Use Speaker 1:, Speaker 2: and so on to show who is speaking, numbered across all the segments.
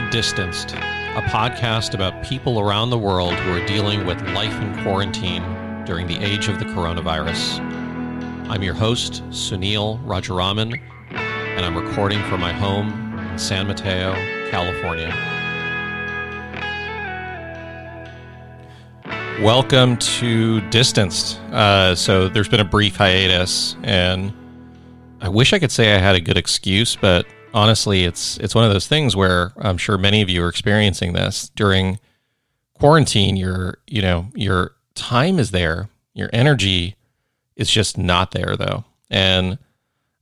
Speaker 1: to Distanced, a podcast about people around the world who are dealing with life in quarantine during the age of the coronavirus. I'm your host, Sunil Rajaraman, and I'm recording from my home in San Mateo, California. Welcome to Distanced. Uh, so there's been a brief hiatus, and I wish I could say I had a good excuse, but honestly, it's it's one of those things where I'm sure many of you are experiencing this during quarantine. Your you know your time is there, your energy is just not there though, and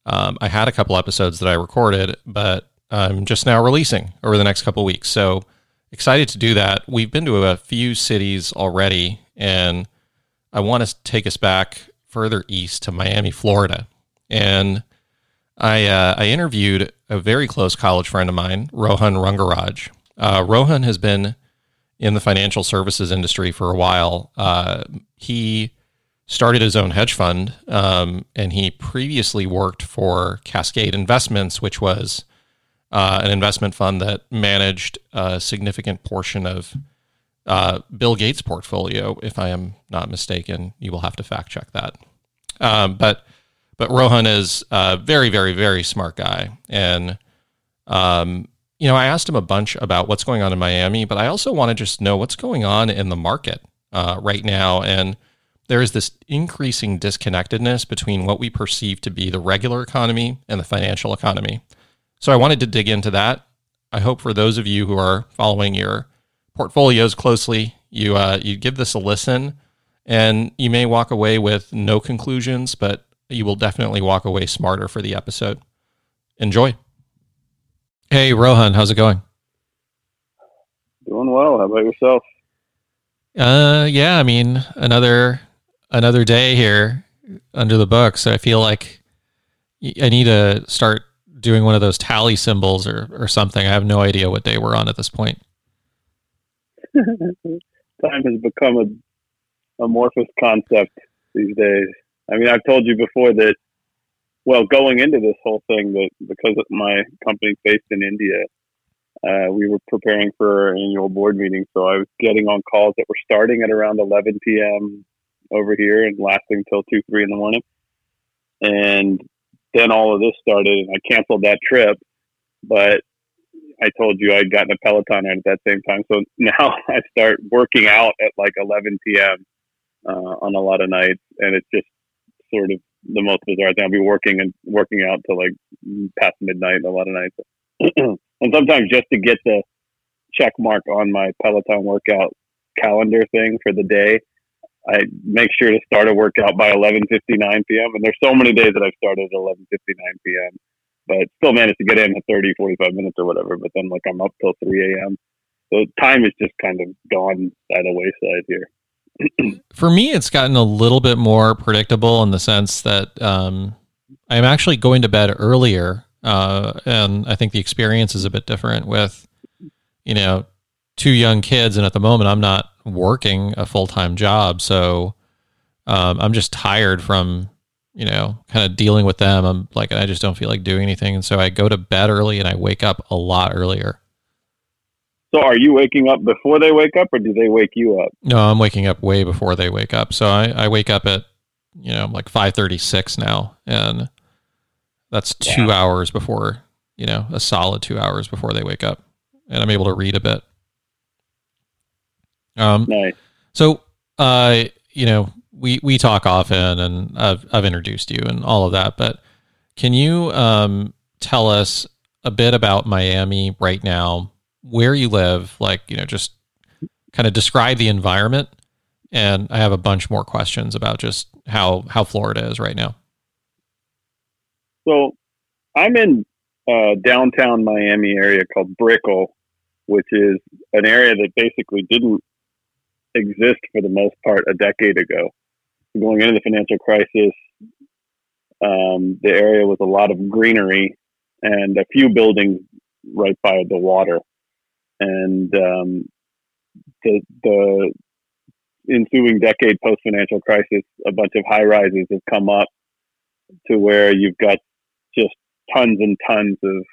Speaker 1: um, I had a couple episodes that I recorded, but I'm just now releasing over the next couple weeks. So excited to do that. We've been to a few cities already, and I want to take us back further east to Miami, Florida, and I uh, I interviewed a very close college friend of mine, Rohan Rangaraj. Uh, Rohan has been in the financial services industry for a while. Uh, he started his own hedge fund, um, and he previously worked for Cascade Investments, which was uh, an investment fund that managed a significant portion of uh, Bill Gates' portfolio. If I am not mistaken, you will have to fact check that. Um, but but Rohan is a very, very, very smart guy. And, um, you know, I asked him a bunch about what's going on in Miami, but I also want to just know what's going on in the market uh, right now. And there is this increasing disconnectedness between what we perceive to be the regular economy and the financial economy. So I wanted to dig into that. I hope for those of you who are following your portfolios closely, you uh, you give this a listen, and you may walk away with no conclusions, but you will definitely walk away smarter for the episode. Enjoy. Hey, Rohan, how's it going?
Speaker 2: Doing well. How about yourself?
Speaker 1: Uh, yeah. I mean, another another day here under the books. So I feel like I need to start doing one of those tally symbols or or something. I have no idea what day we're on at this point.
Speaker 2: Time has become a amorphous concept these days. I mean, I've told you before that, well, going into this whole thing, that because my company's based in India, uh, we were preparing for our annual board meeting. So I was getting on calls that were starting at around 11 p.m. over here and lasting till 2, 3 in the morning. And then all of this started, and I canceled that trip. But I told you I'd gotten a Peloton at that same time. So now I start working out at like 11 p.m. Uh, on a lot of nights, and it's just sort of the most bizarre thing. I'll be working and working out till like past midnight a lot of nights, and sometimes just to get the check mark on my Peloton workout calendar thing for the day, I make sure to start a workout by 11:59 p.m. And there's so many days that I've started at 11:59 p.m. But still managed to get in at 30, 45 minutes or whatever. But then like I'm up till 3 a.m. So time is just kind of gone by the wayside here
Speaker 1: for me, it's gotten a little bit more predictable in the sense that um, I'm actually going to bed earlier, uh, and I think the experience is a bit different with, you know, two young kids, and at the moment I'm not working a full time job, so um, I'm just tired from you know kind of dealing with them. I'm like I just don't feel like doing anything, and so I go to bed early and I wake up a lot earlier.
Speaker 2: So are you waking up before they wake up or do they wake you up?
Speaker 1: No, I'm waking up way before they wake up. So I, I wake up at, you know, like 536 now. And that's two yeah. hours before, you know, a solid two hours before they wake up. And I'm able to read a bit. Um, nice. So, uh, you know, we, we talk often and I've, I've introduced you and all of that, but can you, um, tell us a bit about Miami right now? Where you live, like, you know, just kind of describe the environment. And I have a bunch more questions about just how, how Florida is right now.
Speaker 2: So I'm in uh, downtown Miami area called Brickell, which is an area that basically didn't exist for the most part a decade ago. Going into the financial crisis, um, the area was a lot of greenery and a few buildings right by the water and um, the the ensuing decade post financial crisis, a bunch of high rises have come up to where you've got just tons and tons of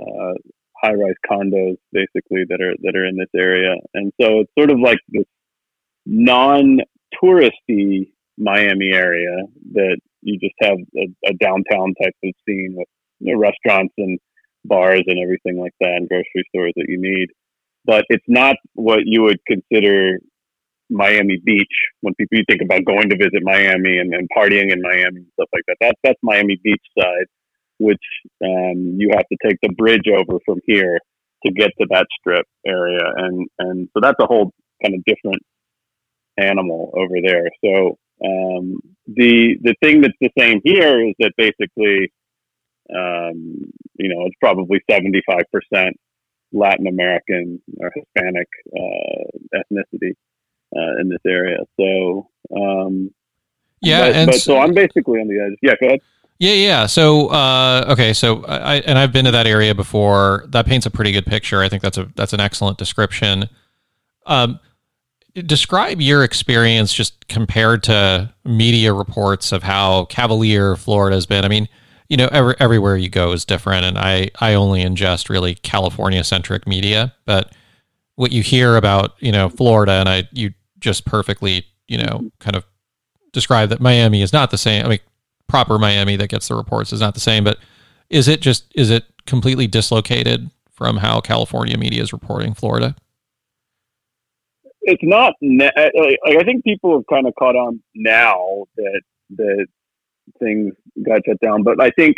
Speaker 2: uh, high-rise condos basically that are that are in this area, and so it's sort of like this non-touristy Miami area that you just have a, a downtown type of scene with you know, restaurants and bars and everything like that, and grocery stores that you need. But it's not what you would consider Miami Beach when people you think about going to visit Miami and, and partying in Miami and stuff like that. That's that's Miami Beach side, which um, you have to take the bridge over from here to get to that strip area, and and so that's a whole kind of different animal over there. So um, the the thing that's the same here is that basically, um, you know, it's probably seventy five percent Latin American or Hispanic uh, ethnicity uh, in this area. So um,
Speaker 1: yeah,
Speaker 2: but, but so, so I'm basically on the edge. Yeah, go ahead.
Speaker 1: Yeah, yeah. So, uh, okay, so I and I've been to that area before. That paints a pretty good picture. I think that's a that's an excellent description. Um, describe your experience just compared to media reports of how cavalier Florida has been. I mean, you know, every, everywhere you go is different, and I I only ingest really California centric media, but what you hear about you know Florida, and I you just perfectly you know kind of describe that Miami is not the same. I mean, proper Miami that gets the reports is not the same, but is it just is it completely dislocated from how California media is reporting Florida?
Speaker 2: it's not. Like, I think people have kind of caught on now that that things got shut down, but I think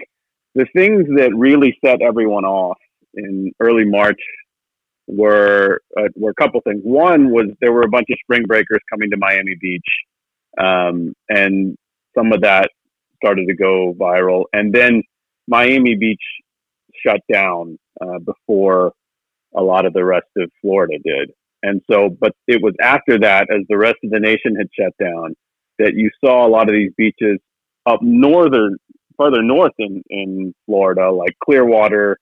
Speaker 2: the things that really set everyone off in early March were uh, were a couple things. One was there were a bunch of spring breakers coming to Miami Beach, um, and some of that started to go viral. And then Miami Beach shut down uh, before a lot of the rest of Florida did. And so, but it was after that, as the rest of the nation had shut down, that you saw a lot of these beaches up northern, further north in, in Florida, like Clearwater,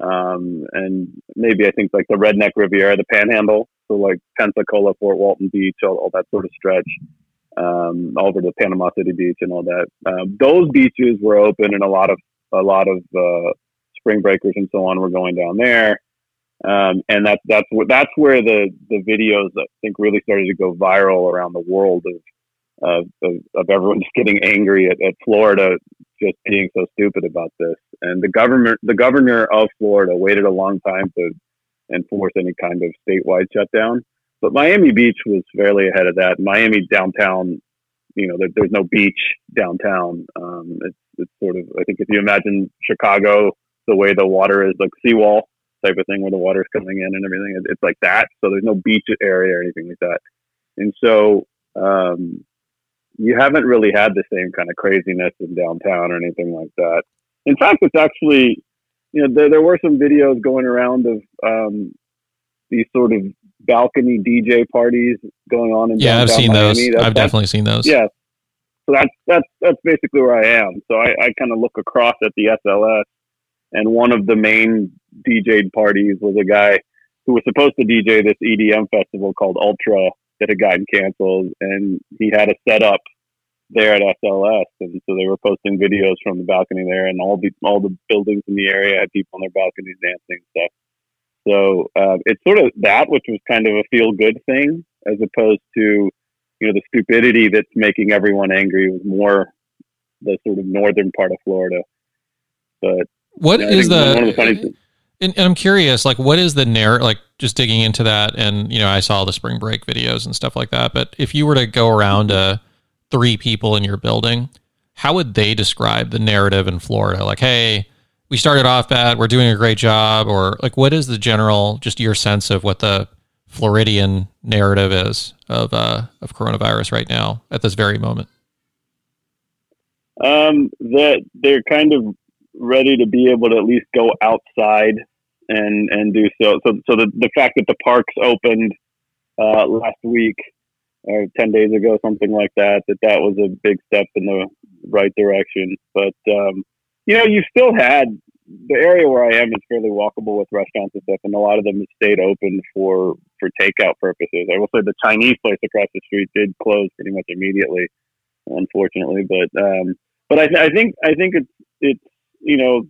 Speaker 2: um, and maybe I think like the Redneck Riviera, the Panhandle, so like Pensacola, Fort Walton Beach, all, all that sort of stretch, um, over to Panama City Beach and all that. Um, those beaches were open, and a lot of a lot of uh, spring breakers and so on were going down there. Um, and that's that's what that's where the the videos I think really started to go viral around the world of of, of everyone just getting angry at, at Florida just being so stupid about this. And the government the governor of Florida waited a long time to enforce any kind of statewide shutdown. But Miami Beach was fairly ahead of that. Miami downtown, you know, there, there's no beach downtown. Um, it's, it's sort of, I think if you imagine Chicago, the way the water is like seawall, type of thing where the water's coming in and everything. It's like that. So there's no beach area or anything like that. And so um, you haven't really had the same kind of craziness in downtown or anything like that. In fact, it's actually, you know, there, there were some videos going around of um, these sort of balcony DJ parties going on in
Speaker 1: yeah,
Speaker 2: I've
Speaker 1: seen
Speaker 2: Miami.
Speaker 1: those.
Speaker 2: That's,
Speaker 1: I've definitely seen those.
Speaker 2: Yeah. So that's that's that's basically where I am. So I, I kind of look across at the SLS and one of the main DJ parties was a guy who was supposed to DJ this EDM festival called Ultra that had gotten canceled, and he had a setup there at SLS, and so they were posting videos from the balcony there, and all the all the buildings in the area had people on their balconies dancing and stuff. So uh, it's sort of that, which was kind of a feel good thing, as opposed to you know the stupidity that's making everyone angry was more the sort of northern part of Florida. But
Speaker 1: what is the, one of the funny things. And, and, I'm curious, like, what is the narrative? Like, just digging into that, and you know, I saw the spring break videos and stuff like that. But if you were to go around to three people in your building, how would they describe the narrative in Florida? Like, hey, we started off bad, we're doing a great job, or like, what is the general, just your sense of what the Floridian narrative is of uh, of coronavirus right now at this very moment?
Speaker 2: Um, that they're kind of ready to be able to at least go outside and and do so. So so the the fact that the parks opened uh, last week or ten days ago, something like that, that that was a big step in the right direction. But um, you know, you still had the area where I am is fairly walkable with restaurants and stuff, and a lot of them stayed open for for takeout purposes. I will say the Chinese place across the street did close pretty much immediately, unfortunately. But um, but I, I think I think it's it's you know,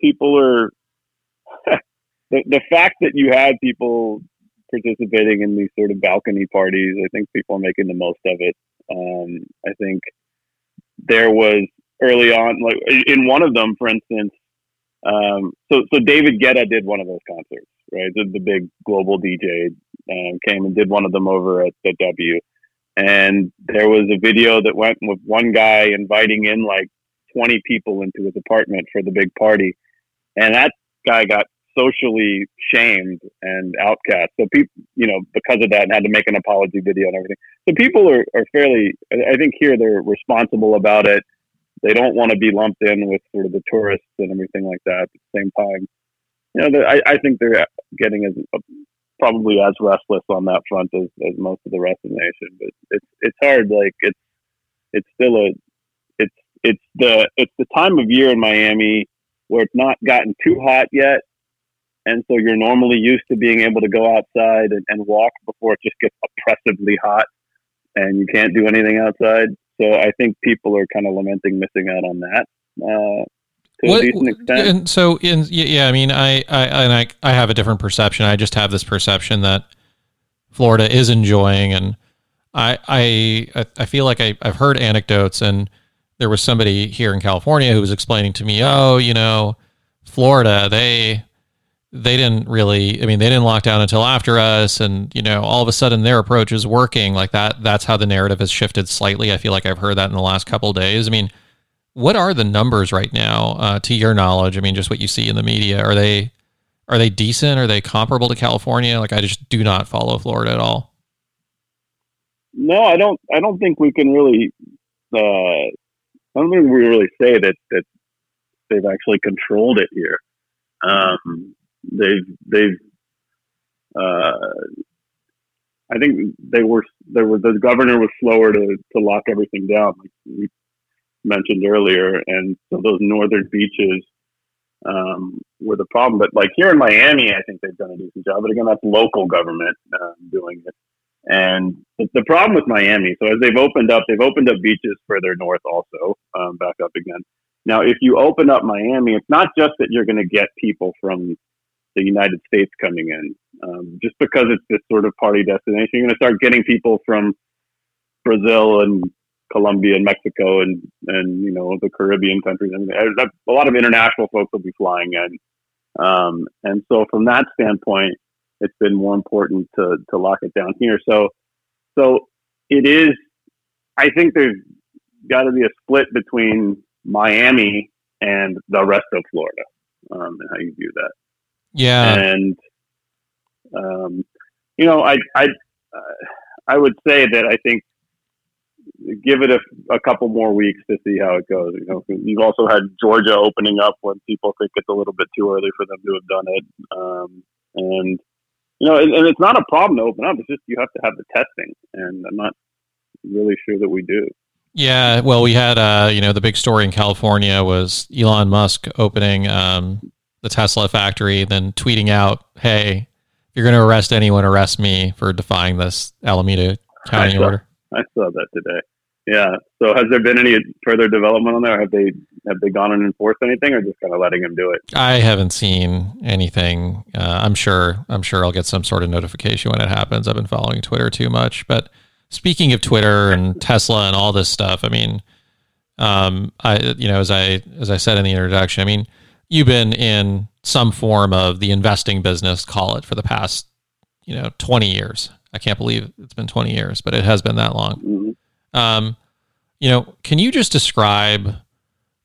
Speaker 2: people are the the fact that you had people participating in these sort of balcony parties, I think people are making the most of it. Um, I think there was early on, like in one of them, for instance. Um, so so David Guetta did one of those concerts, right? The, the big global DJ um, came and did one of them over at the W, and there was a video that went with one guy inviting in like 20 people into his apartment for the big party, and that guy got socially shamed and outcast. So people, you know, because of that, and had to make an apology video and everything. So people are, are fairly, I think here they're responsible about it. They don't want to be lumped in with sort of the tourists and everything like that. At the same time, you know, I, I think they're getting as uh, probably as restless on that front as, as most of the rest of the nation. But it's it's hard. Like it's it's still a it's it's the it's the time of year in Miami where it's not gotten too hot yet, and so you're normally used to being able to go outside and, and walk before it just gets oppressively hot and you can't do anything outside. So I think people are kind of lamenting missing out on that. Uh, to what, a decent extent.
Speaker 1: And so, in, yeah, I mean, I, I, and I, I have a different perception. I just have this perception that Florida is enjoying, and I, I, I feel like I, I've heard anecdotes, and there was somebody here in California who was explaining to me, oh, you know, Florida, they, they didn't really i mean they didn't lock down until after us and you know all of a sudden their approach is working. Like that that's how the narrative has shifted slightly. I feel like i've heard that in the last couple days. I mean what are the numbers right now uh, to your knowledge? I mean just what you see in the media are they are they decent? Are they comparable to california? Like i just do not follow florida at all.
Speaker 2: No i don't i don't think we can really uh, i don't think we really say that that they've actually controlled it here. Um, they've they've uh, I think they were they were the governor was slower to to lock everything down, like we mentioned earlier, and so those northern beaches um, were the problem. But like here in Miami, I think they've done a decent job. But again, that's local government uh, doing it. And the problem with Miami, so as they've opened up, they've opened up beaches further north also, um, back up again. Now, if you open up Miami, it's not just that you're going to get people from the United States coming in. Um, just because it's this sort of party destination, you're going to start getting people from Brazil and Colombia and Mexico and and you know the Caribbean countries. I and a lot of international folks will be flying in, um, and so from that standpoint, it's been more important to to lock it down here. So so it is. I think there's got to be a split between Miami and the rest of Florida, um, and how you view that.
Speaker 1: Yeah.
Speaker 2: And, um, you know, I, I, uh, I would say that I think give it a, a couple more weeks to see how it goes. You know, you've also had Georgia opening up when people think it's a little bit too early for them to have done it. Um, and, you know, and, and it's not a problem to open up. It's just you have to have the testing. And I'm not really sure that we do.
Speaker 1: Yeah, well, we had uh, you know the big story in California was Elon Musk opening um, the Tesla factory, then tweeting out, "Hey, if you're going to arrest anyone, arrest me for defying this Alameda County
Speaker 2: I saw,
Speaker 1: order."
Speaker 2: I saw that today. Yeah. So, has there been any further development on there? Have they have they gone and enforced anything, or just kind of letting him do it?
Speaker 1: I haven't seen anything. Uh, I'm sure. I'm sure I'll get some sort of notification when it happens. I've been following Twitter too much. But speaking of Twitter and Tesla and all this stuff, I mean, um, I you know as I as I said in the introduction, I mean you've been in some form of the investing business, call it, for the past, you know, 20 years. I can't believe it's been 20 years, but it has been that long. Mm-hmm. Um, you know, can you just describe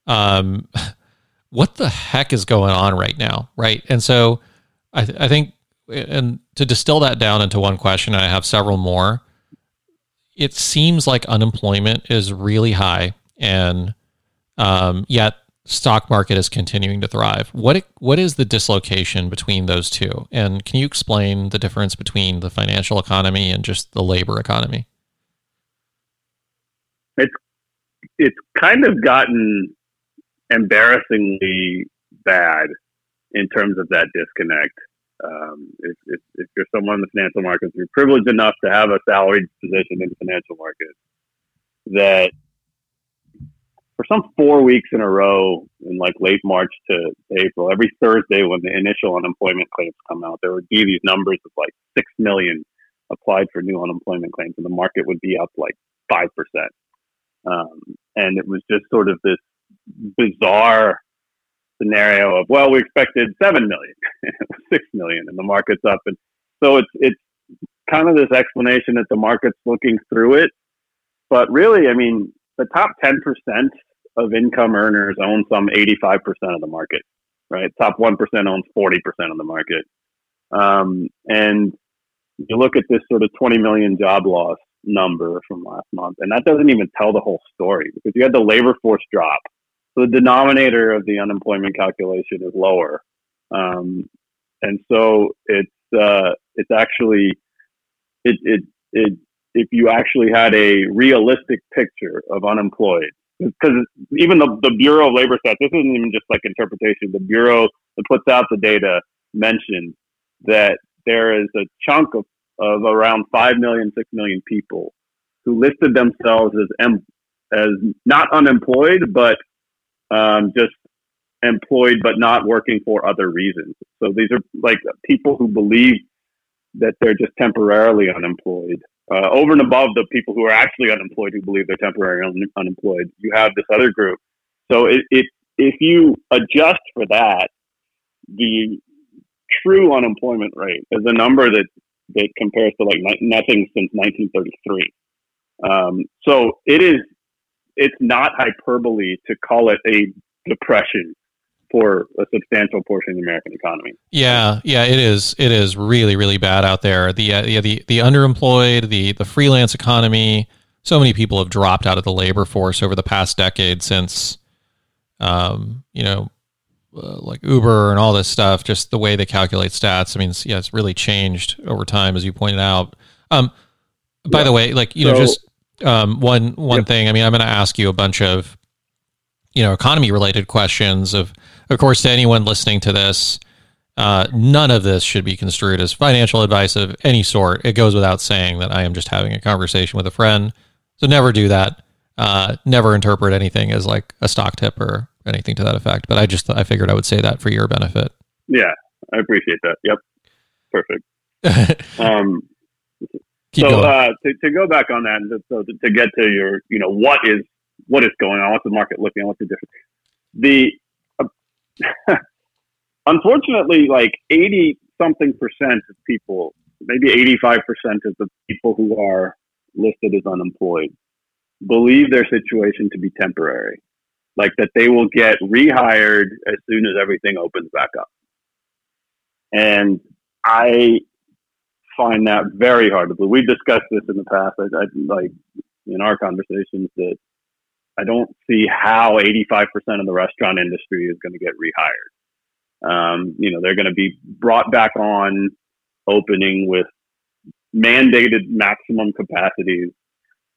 Speaker 1: um, what the heck is going on right now? Right. And so I, th- I think, and to distill that down into one question, I have several more. It seems like unemployment is really high, and um, yet stock market is continuing to thrive. What what is the dislocation between those two? And can you explain the difference between the financial economy and just the labor economy?
Speaker 2: It's it's kind of gotten embarrassingly bad in terms of that disconnect. Um, if, if, if, you're someone in the financial markets, you're privileged enough to have a salaried position in the financial market, that for some four weeks in a row in like late March to April, every Thursday when the initial unemployment claims come out, there would be these numbers of like six million applied for new unemployment claims, and the market would be up like five percent. Um, and it was just sort of this bizarre scenario of well, we expected seven million, six million, and the market's up, and so it's it's kind of this explanation that the market's looking through it, but really, I mean, the top ten percent of income earners own some 85% of the market, right? Top 1% owns 40% of the market. Um, and you look at this sort of 20 million job loss number from last month, and that doesn't even tell the whole story because you had the labor force drop. So the denominator of the unemployment calculation is lower. Um, and so it's, uh, it's actually, it, it, it, if you actually had a realistic picture of unemployed, because even the, the Bureau of Labor Stats, this isn't even just like interpretation. The Bureau that puts out the data mentioned that there is a chunk of, of around 5 million, 6 million people who listed themselves as, as not unemployed, but um, just employed, but not working for other reasons. So these are like people who believe that they're just temporarily unemployed uh, over and above the people who are actually unemployed who believe they're temporarily un- unemployed, you have this other group. So it, it, if you adjust for that, the true unemployment rate is a number that, that compares to like ni- nothing since 1933. Um, so it is, it's not hyperbole to call it a depression for a substantial portion of the American economy.
Speaker 1: Yeah, yeah, it is. It is really, really bad out there. The uh, yeah, the the underemployed, the the freelance economy. So many people have dropped out of the labor force over the past decade since, um, you know, uh, like Uber and all this stuff. Just the way they calculate stats. I mean, it's, yeah, it's really changed over time, as you pointed out. Um, by yeah. the way, like you so, know, just um, one one yep. thing. I mean, I'm going to ask you a bunch of you know economy related questions of of course to anyone listening to this uh, none of this should be construed as financial advice of any sort. It goes without saying that i am just having a conversation with a friend. So never do that. Uh, never interpret anything as like a stock tip or anything to that effect. But i just i figured i would say that for your benefit.
Speaker 2: Yeah. I appreciate that. Yep. Perfect. Um, so uh, to, to go back on that and so to, to get to your you know what is what is going on? What's the market looking? What's the difference? The unfortunately, like eighty something percent of people, maybe eighty five percent of the people who are listed as unemployed, believe their situation to be temporary, like that they will get rehired as soon as everything opens back up. And I find that very hard to believe. We've discussed this in the past. I, I like in our conversations that I don't see how 85% of the restaurant industry is going to get rehired. Um, you know, they're going to be brought back on opening with mandated maximum capacities,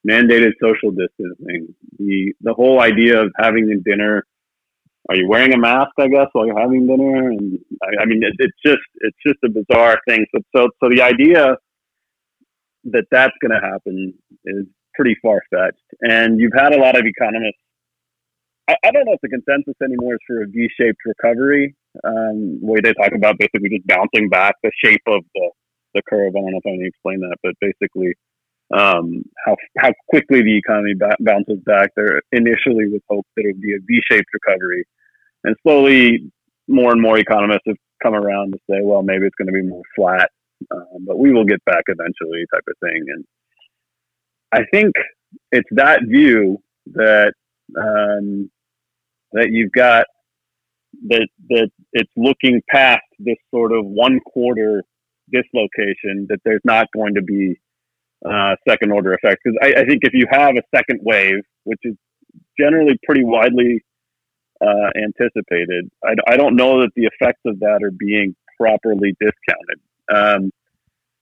Speaker 2: mandated social distancing. The the whole idea of having a dinner. Are you wearing a mask? I guess while you're having dinner, and I, I mean, it, it's just it's just a bizarre thing. So so so the idea that that's going to happen is pretty far fetched. And you've had a lot of economists. I, I don't know if the consensus anymore is for a V shaped recovery. Um, way they talk about basically just bouncing back the shape of the, the curve. I don't know if I can explain that, but basically um, how how quickly the economy bounces back. There initially was hope that it would be a V-shaped recovery, and slowly more and more economists have come around to say, well, maybe it's going to be more flat, um, but we will get back eventually, type of thing. And I think it's that view that um, that you've got that that it's looking past this sort of one quarter dislocation that there's not going to be uh, second order effects because I, I, think if you have a second wave, which is generally pretty widely uh, anticipated, I, I, don't know that the effects of that are being properly discounted. Um,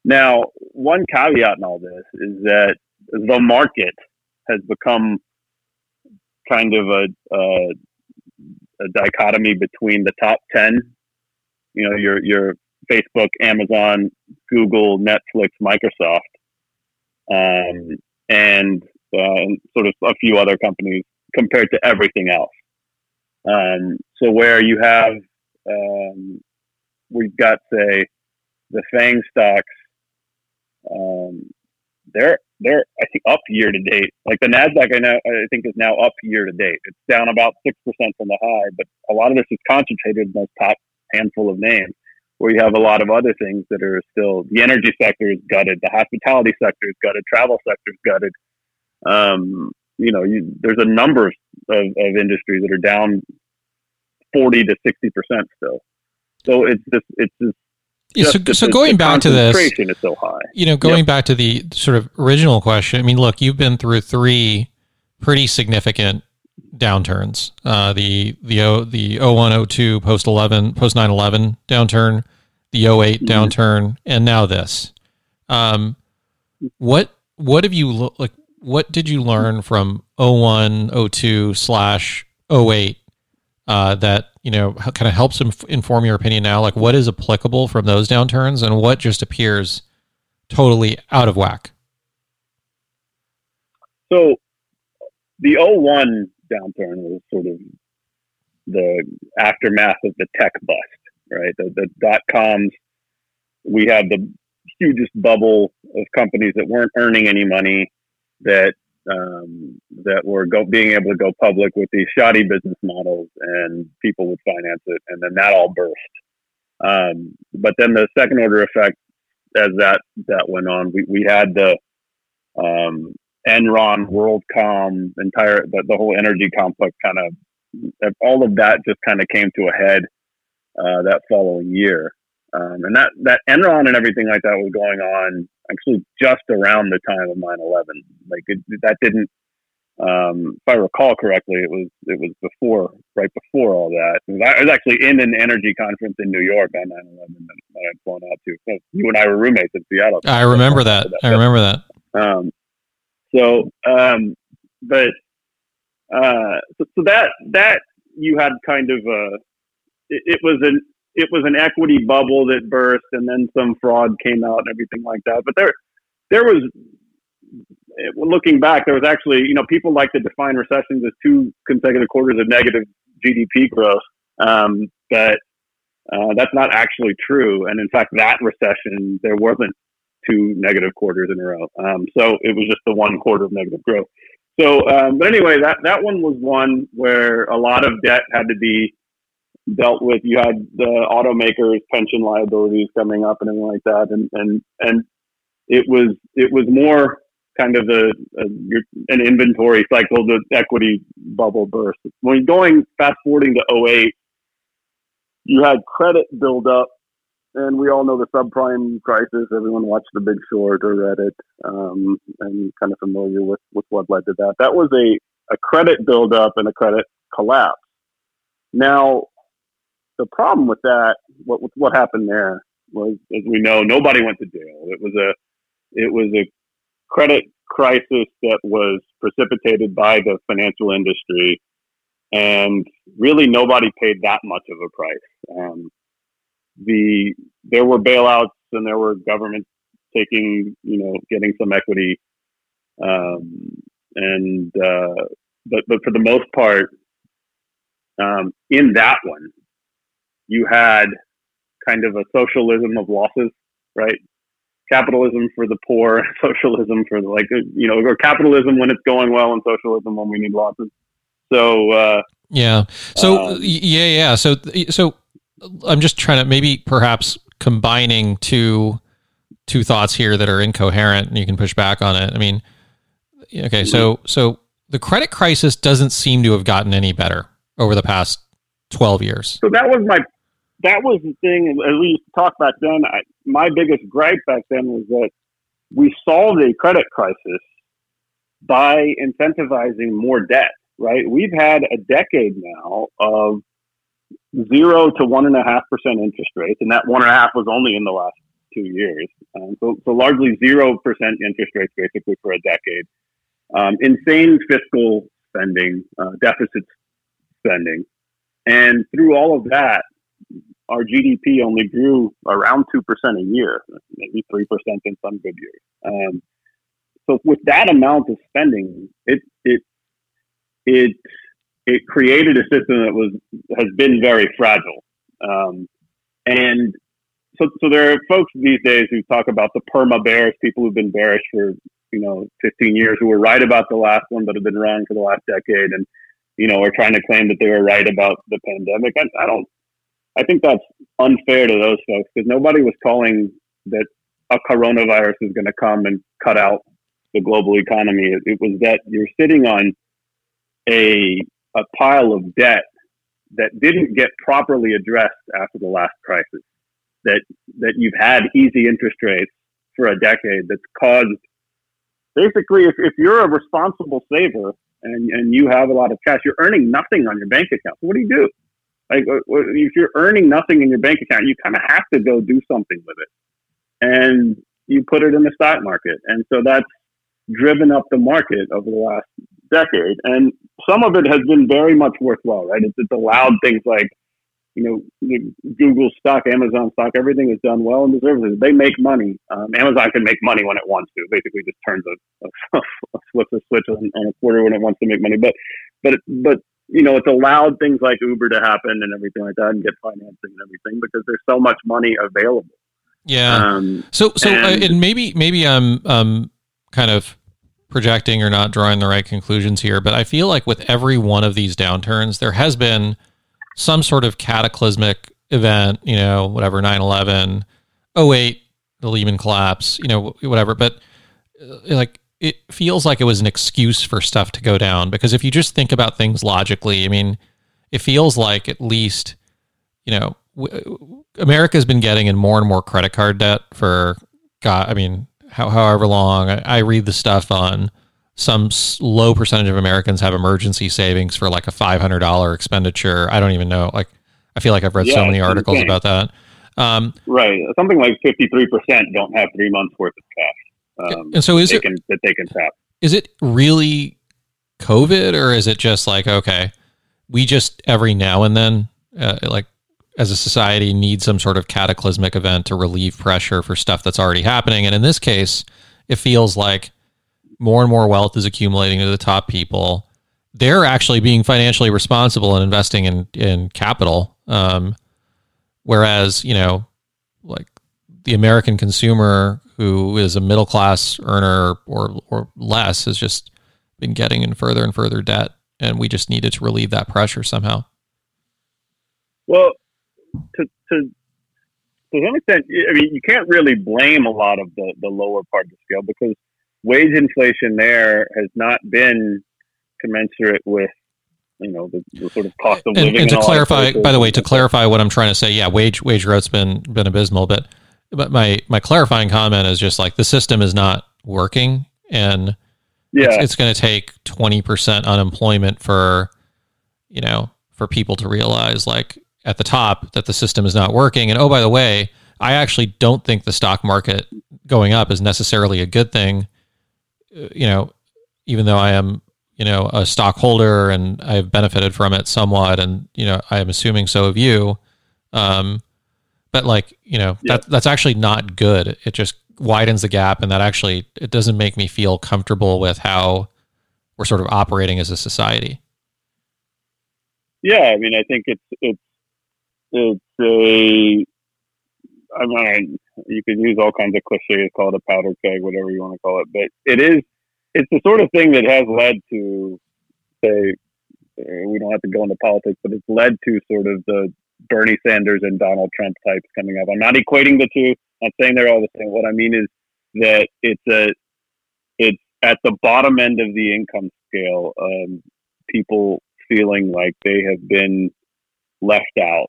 Speaker 2: now, one caveat in all this is that the market has become kind of a, a, a dichotomy between the top 10, you know, your, your Facebook, Amazon, Google, Netflix, Microsoft, um, and uh, sort of a few other companies compared to everything else. Um, so where you have, um, we've got say the Fang stocks, um, they're they're I think up year to date. Like the Nasdaq, I know I think is now up year to date. It's down about six percent from the high, but a lot of this is concentrated in those top handful of names. Where you have a lot of other things that are still the energy sector is gutted, the hospitality sector is gutted, travel sector is gutted. Um, you know, you, there's a number of, of, of industries that are down forty to sixty percent still. So it's just it's just
Speaker 1: yeah, so, so going back to this,
Speaker 2: is so high.
Speaker 1: You know, going yep. back to the sort of original question. I mean, look, you've been through three pretty significant downturns. Uh, the the o, the 0102 post 11 post 911 downturn, the 8 mm-hmm. downturn, and now this. Um, what what have you like? What did you learn from 01, 02 slash 08 uh, that you know kind of helps inf- inform your opinion now like what is applicable from those downturns and what just appears totally out of whack?
Speaker 2: So the 01 downturn was sort of the aftermath of the tech bust right? The, the dot coms we had the hugest bubble of companies that weren't earning any money that um, that were go, being able to go public with these shoddy business models and people would finance it. And then that all burst. Um, but then the second order effect, as that, that went on, we, we had the, um, Enron, WorldCom, entire, the, the whole energy complex kind of, all of that just kind of came to a head, uh, that following year. Um, and that, that Enron and everything like that was going on actually just around the time of 9/11. Like it, that didn't, um, if I recall correctly, it was it was before, right before all that. I was actually in an energy conference in New York on 9/11 that I'd flown out to. So you and I were roommates in Seattle.
Speaker 1: I remember that. that. I remember that.
Speaker 2: Um, so, um, but uh, so, so that that you had kind of a it, it was an it was an equity bubble that burst and then some fraud came out and everything like that. But there, there was, looking back, there was actually, you know, people like to define recessions as two consecutive quarters of negative GDP growth. Um, but uh, that's not actually true. And in fact, that recession, there wasn't two negative quarters in a row. Um, so it was just the one quarter of negative growth. So, um, but anyway, that, that one was one where a lot of debt had to be dealt with. You had the automakers' pension liabilities coming up and everything like that, and and and it was it was more kind of a, a an inventory cycle, the equity bubble burst. When going fast forwarding to 08, you had credit build up, and we all know the subprime crisis. Everyone watched The Big Short or read it, um, and kind of familiar with with what led to that. That was a a credit build up and a credit collapse. Now, the problem with that, what what happened there was, as we know, nobody went to jail. It was a it was a credit crisis that was precipitated by the financial industry, and really nobody paid that much of a price. Um, the there were bailouts and there were governments taking you know getting some equity, um, and uh, but but for the most part, um, in that one, you had kind of a socialism of losses, right? Capitalism for the poor, socialism for the, like, you know, or capitalism when it's going well and socialism when we need losses. So, uh,
Speaker 1: yeah. So, um, yeah, yeah. So, so I'm just trying to maybe perhaps combining two, two thoughts here that are incoherent and you can push back on it. I mean, okay. So, so the credit crisis doesn't seem to have gotten any better over the past 12 years.
Speaker 2: So that was my that was the thing. As we talked back then, I, my biggest gripe back then was that we solved a credit crisis by incentivizing more debt. Right? We've had a decade now of zero to one and a half percent interest rates, and that one and a half was only in the last two years. Um, so, so largely zero percent interest rates basically for a decade. Um, insane fiscal spending, uh, deficit spending, and through all of that, our GDP only grew around 2% a year, maybe 3% in some good years. Um, so with that amount of spending, it, it, it it created a system that was has been very fragile. Um, and so, so there are folks these days who talk about the perma bears, people who've been bearish for you know 15 years, who were right about the last one, but have been wrong for the last decade, and you know are trying to claim that they were right about the pandemic. I, I don't. I think that's unfair to those folks because nobody was calling that a coronavirus is going to come and cut out the global economy. It, it was that you're sitting on a a pile of debt that didn't get properly addressed after the last crisis. That that you've had easy interest rates for a decade that's caused basically if, if you're a responsible saver and, and you have a lot of cash, you're earning nothing on your bank account. What do you do? Like if you're earning nothing in your bank account, you kind of have to go do something with it, and you put it in the stock market. And so that's driven up the market over the last decade. And some of it has been very much worthwhile, right? It's, it's allowed things like, you know, Google stock, Amazon stock, everything is done well in the services. They make money. Um, Amazon can make money when it wants to. Basically, just turns a, a, a flips a switch on, on, a quarter when it wants to make money. But, but, but you know, it's allowed things like Uber to happen and everything like that, and get financing and everything because there's so much money available.
Speaker 1: Yeah. Um, so, so, and, uh, and maybe, maybe I'm um, kind of projecting or not drawing the right conclusions here, but I feel like with every one of these downturns, there has been some sort of cataclysmic event, you know, whatever, 9 11, 08, the Lehman collapse, you know, whatever. But uh, like, it feels like it was an excuse for stuff to go down because if you just think about things logically, I mean, it feels like at least, you know, w- America's been getting in more and more credit card debt for, God, I mean, how, however long. I, I read the stuff on some low percentage of Americans have emergency savings for like a five hundred dollar expenditure. I don't even know. Like, I feel like I've read yeah, so many articles about that.
Speaker 2: Um, right, something like fifty three percent don't have three months worth of cash.
Speaker 1: Um, and so is
Speaker 2: it
Speaker 1: can,
Speaker 2: that they can tap?
Speaker 1: Is it really COVID, or is it just like okay, we just every now and then, uh, like as a society need some sort of cataclysmic event to relieve pressure for stuff that's already happening. And in this case, it feels like more and more wealth is accumulating to the top people. They're actually being financially responsible and investing in in capital. Um, whereas, you know, like the American consumer who is a middle class earner or or less has just been getting in further and further debt, and we just needed to relieve that pressure somehow.
Speaker 2: Well, to to to some extent, I mean, you can't really blame a lot of the the lower part of the scale because wage inflation there has not been commensurate with you know the, the sort of cost of living.
Speaker 1: And, and to clarify, by the way, to clarify what I'm trying to say, yeah, wage wage growth's been been abysmal, but but my my clarifying comment is just like the system is not working, and yeah, it's, it's going to take 20 percent unemployment for you know for people to realize like at the top that the system is not working. And oh, by the way, I actually don't think the stock market going up is necessarily a good thing. Uh, you know, even though I am, you know, a stockholder and I've benefited from it somewhat, and you know, I am assuming so have you. Um, but like, you know, that that's actually not good. It just widens the gap, and that actually it doesn't make me feel comfortable with how we're sort of operating as a society.
Speaker 2: Yeah, I mean, I think it's it's it's a I mean, you could use all kinds of cliches, call it a powder keg, whatever you want to call it, but it is, it's the sort of thing that has led to, say, uh, we don't have to go into politics, but it's led to sort of the Bernie Sanders and Donald Trump types coming up. I'm not equating the two. I'm saying they're all the same. What I mean is that it's a, it's at the bottom end of the income scale, um, people feeling like they have been left out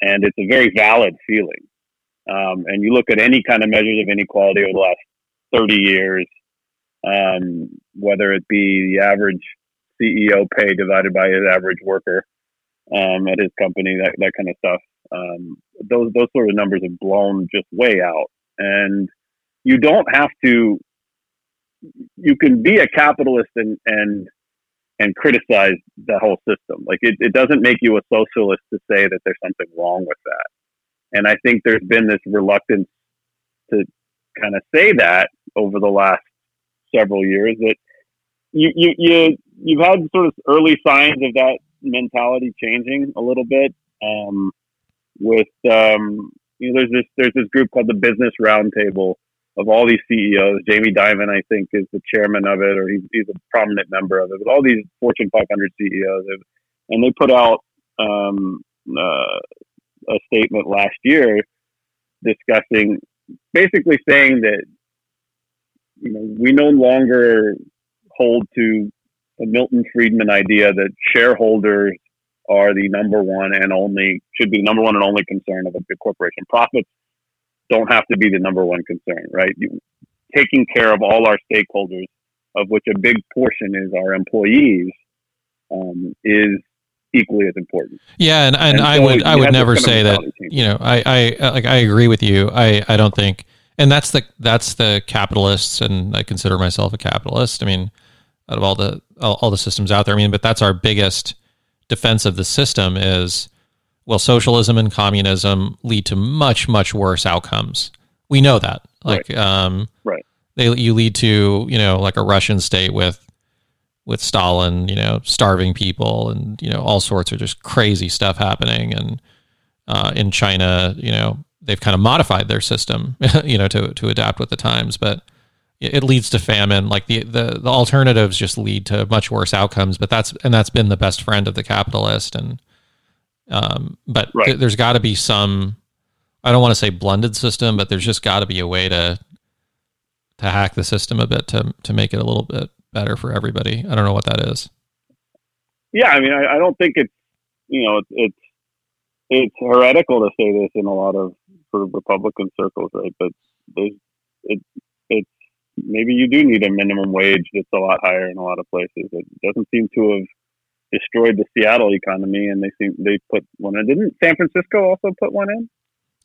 Speaker 2: and it's a very valid feeling. Um, and you look at any kind of measures of inequality over the last 30 years, um, whether it be the average CEO pay divided by his average worker um, at his company, that, that kind of stuff. Um, those those sort of numbers have blown just way out, and you don't have to. You can be a capitalist and and and criticize the whole system. Like it, it doesn't make you a socialist to say that there's something wrong with that. And I think there's been this reluctance to kind of say that over the last several years that you you you you've had sort of early signs of that mentality changing a little bit. Um, with um, you know, there's this there's this group called the Business Roundtable of all these CEOs. Jamie Dimon, I think, is the chairman of it, or he's, he's a prominent member of it. But all these Fortune 500 CEOs, and they put out um, uh, a statement last year discussing, basically saying that you know we no longer hold to the Milton Friedman idea that shareholders are the number one and only should be the number one and only concern of a big corporation. Profits don't have to be the number one concern, right? You, taking care of all our stakeholders, of which a big portion is our employees, um, is equally as important.
Speaker 1: Yeah, and, and, and I so would I would never say that you know I, I like I agree with you. I I don't think and that's the that's the capitalists and I consider myself a capitalist. I mean, out of all the all, all the systems out there, I mean, but that's our biggest defense of the system is well, socialism and communism lead to much much worse outcomes. We know that. Like
Speaker 2: right.
Speaker 1: um
Speaker 2: right.
Speaker 1: They you lead to, you know, like a Russian state with with Stalin, you know, starving people and, you know, all sorts of just crazy stuff happening. And uh, in China, you know, they've kind of modified their system, you know, to, to adapt with the times, but it leads to famine. Like the, the, the alternatives just lead to much worse outcomes, but that's, and that's been the best friend of the capitalist. And, um, but
Speaker 2: right.
Speaker 1: th- there's got to be some, I don't want to say blended system, but there's just got to be a way to, to hack the system a bit to, to make it a little bit better for everybody. I don't know what that is.
Speaker 2: Yeah, I mean, I, I don't think it's you know it's, it's it's heretical to say this in a lot of sort of Republican circles, right? But there's it it's maybe you do need a minimum wage that's a lot higher in a lot of places. It doesn't seem to have destroyed the Seattle economy, and they seem they put one in. Didn't San Francisco also put one in?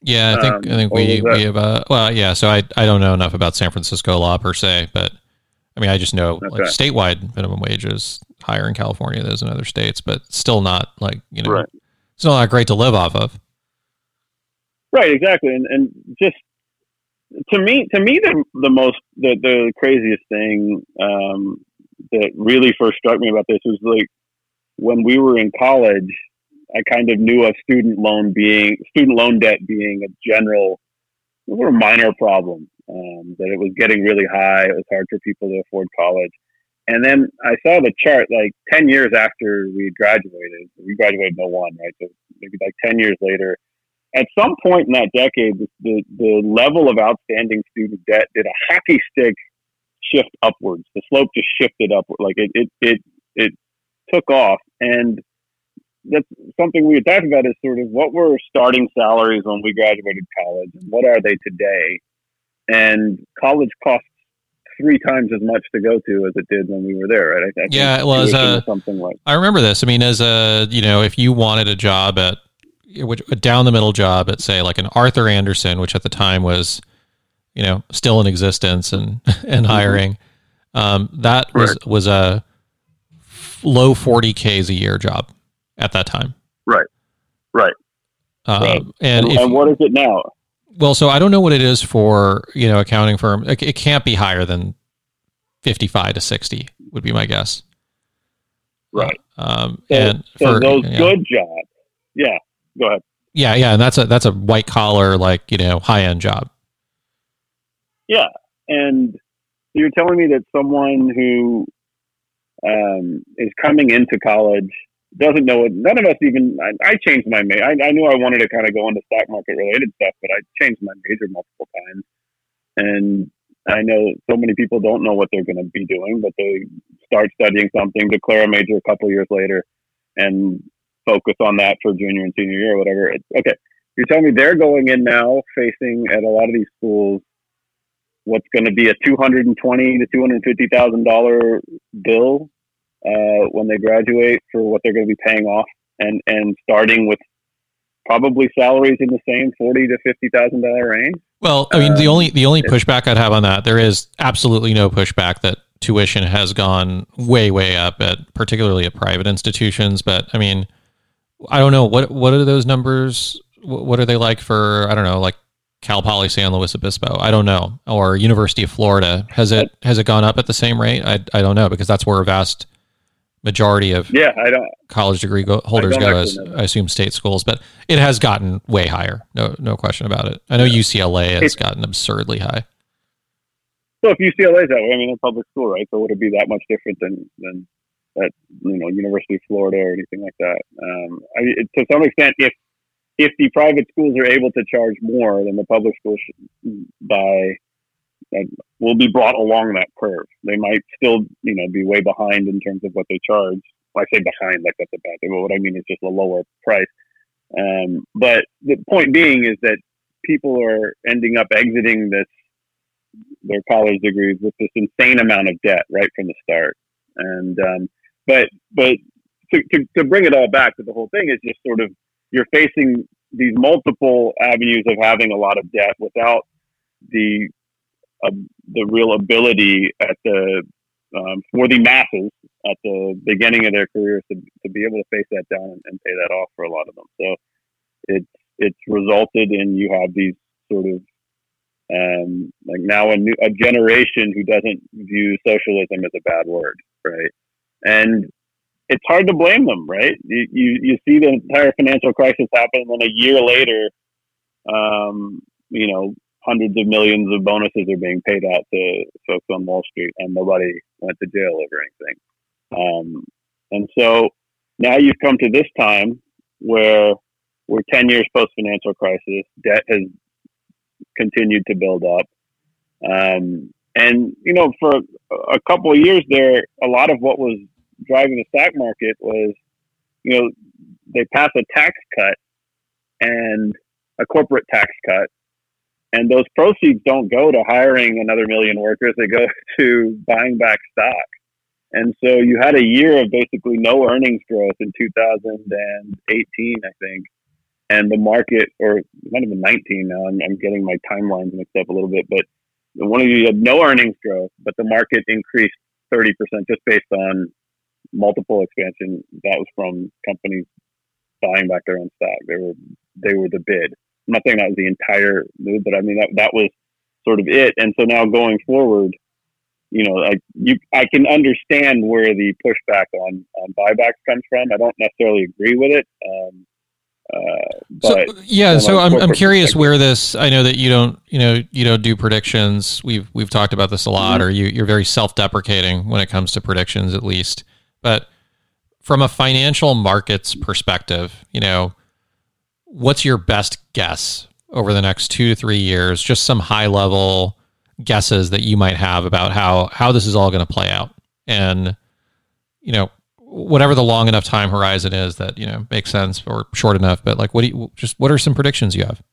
Speaker 1: Yeah, I think um, I think we we have a well, yeah. So I I don't know enough about San Francisco law per se, but I mean, I just know okay. like statewide minimum wage is higher in California than in other states, but still not like you know,
Speaker 2: right.
Speaker 1: it's not that great to live off of.
Speaker 2: Right, exactly, and and just to me, to me, the the most the the craziest thing um, that really first struck me about this was like when we were in college. I kind of knew of student loan being student loan debt being a general, a minor problem um, that it was getting really high. It was hard for people to afford college. And then I saw the chart like 10 years after we graduated. We graduated in 01, right? So maybe like 10 years later. At some point in that decade, the, the level of outstanding student debt did a hockey stick shift upwards. The slope just shifted upward. Like it, it, it, it took off. And that's something we had talked about is sort of what were starting salaries when we graduated college and what are they today? and college costs three times as much to go to as it did when we were there. Right?
Speaker 1: I, I yeah, well, as a,
Speaker 2: something like
Speaker 1: I remember this. I mean, as a you know, if you wanted a job at which a down the middle job at say like an Arthur Andersen, which at the time was you know still in existence and and mm-hmm. hiring, um, that was right. was a low forty k's a year job at that time.
Speaker 2: Right. Right.
Speaker 1: Um, right.
Speaker 2: And, and, and what is it now?
Speaker 1: Well, so I don't know what it is for you know accounting firm. It, it can't be higher than fifty-five to sixty would be my guess.
Speaker 2: Right.
Speaker 1: Um,
Speaker 2: so,
Speaker 1: and
Speaker 2: so for, those good jobs, yeah. Go ahead.
Speaker 1: Yeah, yeah, and that's a that's a white collar like you know high end job.
Speaker 2: Yeah, and you're telling me that someone who um, is coming into college doesn't know it. None of us even. I, I changed my major. I, I, knew I wanted to kind of go into stock market related stuff, but I changed my major multiple times. And I know so many people don't know what they're going to be doing, but they start studying something, declare a major a couple years later, and focus on that for junior and senior year or whatever. It's, okay, you're telling me they're going in now, facing at a lot of these schools what's going to be a two hundred and twenty to two hundred fifty thousand dollar bill uh, when they graduate for what they're going to be paying off, and and starting with probably salaries in the same forty to fifty thousand dollar range.
Speaker 1: Well, I mean, um, the only the only pushback I'd have on that, there is absolutely no pushback that tuition has gone way way up at particularly at private institutions. But I mean, I don't know what what are those numbers. What are they like for I don't know like Cal Poly San Luis Obispo. I don't know, or University of Florida. Has it has it gone up at the same rate? I I don't know because that's where a vast majority of
Speaker 2: yeah I don't
Speaker 1: college degree go, holders go as I assume state schools, but it has gotten way higher. No no question about it. I know. UCLA has it's, gotten absurdly high.
Speaker 2: So if UCLA is that way, I mean, it's public school, right? So would it be that much different than than at you know University of Florida or anything like that? Um, I, it, to some extent, if if the private schools are able to charge more than the public schools by uh, will be brought along that curve. They might still, you know, be way behind in terms of what they charge. I say behind like that's a bad thing, but what I mean is just a lower price. Um, but the point being is that people are ending up exiting this their college degrees with this insane amount of debt right from the start. And um, but but to, to, to bring it all back to the whole thing is just sort of you're facing these multiple avenues of having a lot of debt without the uh, the real ability at the um, for the masses at the beginning of their careers to, to be able to face that down and, and pay that off for a lot of them. So it's it's resulted in you have these sort of um, like now a new a generation who doesn't view socialism as a bad word, right? And it's hard to blame them, right? You you, you see the entire financial crisis happen, and then a year later, um, you know, hundreds of millions of bonuses are being paid out to folks on Wall Street, and nobody went to jail over anything. Um, and so now you've come to this time where we're 10 years post financial crisis, debt has continued to build up. Um, and, you know, for a couple of years there, a lot of what was driving the stock market was, you know, they passed a tax cut and a corporate tax cut. And those proceeds don't go to hiring another million workers. They go to buying back stock. And so you had a year of basically no earnings growth in 2018, I think. And the market, or not even 19 now, I'm, I'm getting my timelines mixed up a little bit, but one of you had no earnings growth, but the market increased 30% just based on multiple expansion. That was from companies buying back their own stock. They were they were the bid. I'm not saying that was the entire move, but I mean that that was sort of it. And so now going forward, you know, like you, I can understand where the pushback on on buybacks comes from. I don't necessarily agree with it. Um, uh,
Speaker 1: so, yeah, so I'm I'm curious where this. I know that you don't you know you don't do predictions. We've we've talked about this a lot, mm-hmm. or you you're very self deprecating when it comes to predictions, at least. But from a financial markets perspective, you know, what's your best guess over the next two to three years? Just some high level guesses that you might have about how how this is all going to play out, and you know, whatever the long enough time horizon is that you know makes sense or short enough. But like, what do you just what are some predictions you have?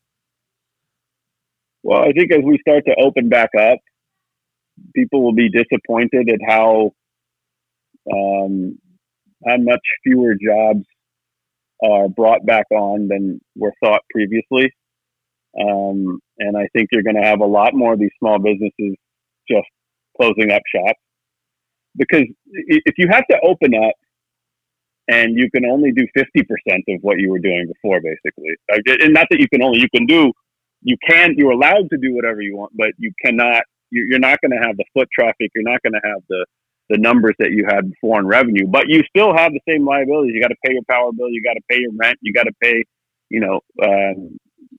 Speaker 2: Well, I think as we start to open back up, people will be disappointed at how um, how much fewer jobs are brought back on than were thought previously. Um, and I think you're going to have a lot more of these small businesses just closing up shop because if you have to open up and you can only do 50% of what you were doing before, basically, and not that you can only, you can do, you can, you're allowed to do whatever you want, but you cannot, you're not going to have the foot traffic. You're not going to have the, the numbers that you had before in revenue, but you still have the same liabilities. You got to pay your power bill, you got to pay your rent, you got to pay, you know, um,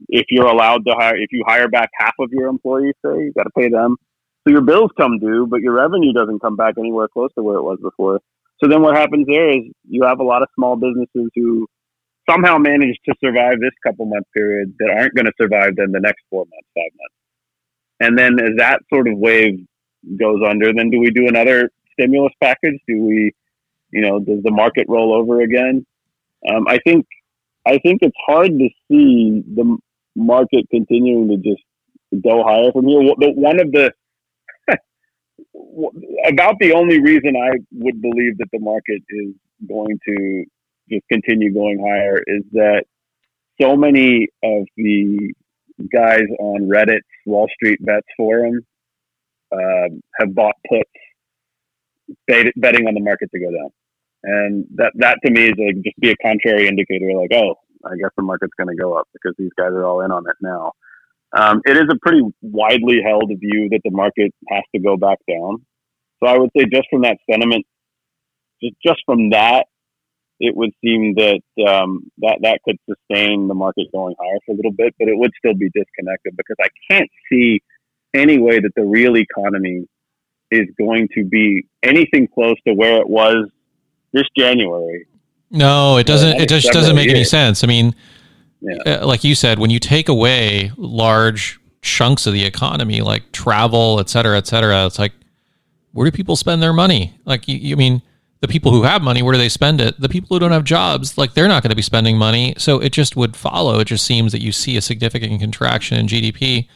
Speaker 2: if you're allowed to hire, if you hire back half of your employees, say you got to pay them. So your bills come due, but your revenue doesn't come back anywhere close to where it was before. So then what happens there is you have a lot of small businesses who somehow manage to survive this couple month period that aren't going to survive then the next four months, five months. And then as that sort of wave goes under, then do we do another stimulus package? Do we, you know, does the market roll over again? Um, I think, I think it's hard to see the market continuing to just go higher from here. One of the about the only reason I would believe that the market is going to just continue going higher is that so many of the guys on Reddit's Wall Street Bets forum uh, have bought puts betting on the market to go down. And that, that to me is like just be a contrary indicator like, oh, I guess the market's going to go up because these guys are all in on it now. Um, it is a pretty widely held view that the market has to go back down. So I would say just from that sentiment, just, just from that, it would seem that um, that that could sustain the market going higher for a little bit, but it would still be disconnected because I can't see any way that the real economy is going to be anything close to where it was this January.
Speaker 1: No, it doesn't. It just doesn't make years. any sense. I mean, yeah. uh, like you said, when you take away large chunks of the economy, like travel, et cetera, et cetera, it's like, where do people spend their money? Like, you, you mean the people who have money, where do they spend it? The people who don't have jobs, like they're not going to be spending money. So it just would follow. It just seems that you see a significant contraction in GDP.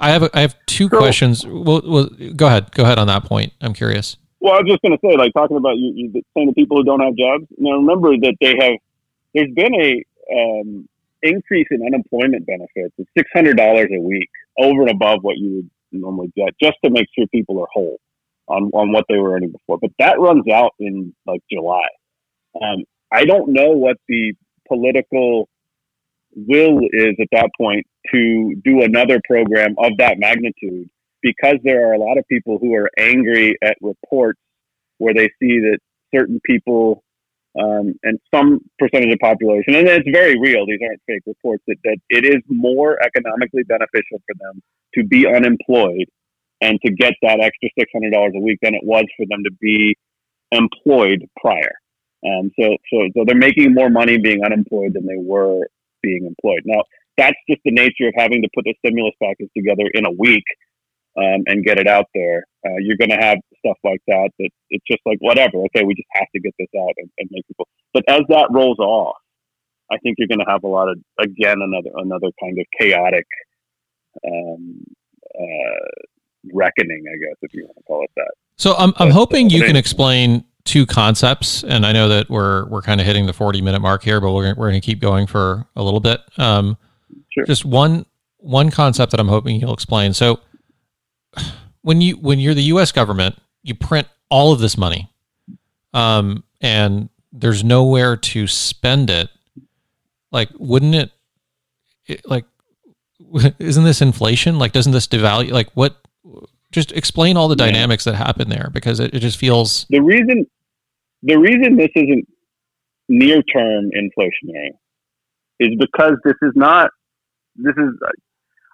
Speaker 1: I have a, I have two so, questions. Well, well, go ahead. Go ahead on that point. I'm curious.
Speaker 2: Well, I was just going to say, like talking about you, you saying the people who don't have jobs. Now remember that they have. There's been a um, increase in unemployment benefits is six hundred dollars a week over and above what you would normally get, just to make sure people are whole on on what they were earning before. But that runs out in like July. Um, I don't know what the political will is at that point to do another program of that magnitude because there are a lot of people who are angry at reports where they see that certain people um, and some percentage of the population, and it's very real, these aren't fake reports, that, that it is more economically beneficial for them to be unemployed and to get that extra $600 a week than it was for them to be employed prior. Um, so, so, so they're making more money being unemployed than they were being employed. Now, that's just the nature of having to put the stimulus package together in a week um, and get it out there. Uh, you're going to have stuff like that that it's just like whatever. Okay, we just have to get this out and, and make people. But as that rolls off, I think you're going to have a lot of again another another kind of chaotic um, uh, reckoning, I guess, if you want to call it that.
Speaker 1: So I'm I'm hoping you can explain two concepts, and I know that we're we're kind of hitting the 40 minute mark here, but we're we're going to keep going for a little bit. Um, sure. Just one one concept that I'm hoping you'll explain. So when you when you're the U.S. government, you print all of this money, um, and there's nowhere to spend it. Like, wouldn't it, it like isn't this inflation? Like, doesn't this devalue? Like, what? Just explain all the dynamics that happen there because it, it just feels
Speaker 2: the reason the reason this isn't near term inflationary is because this is not this is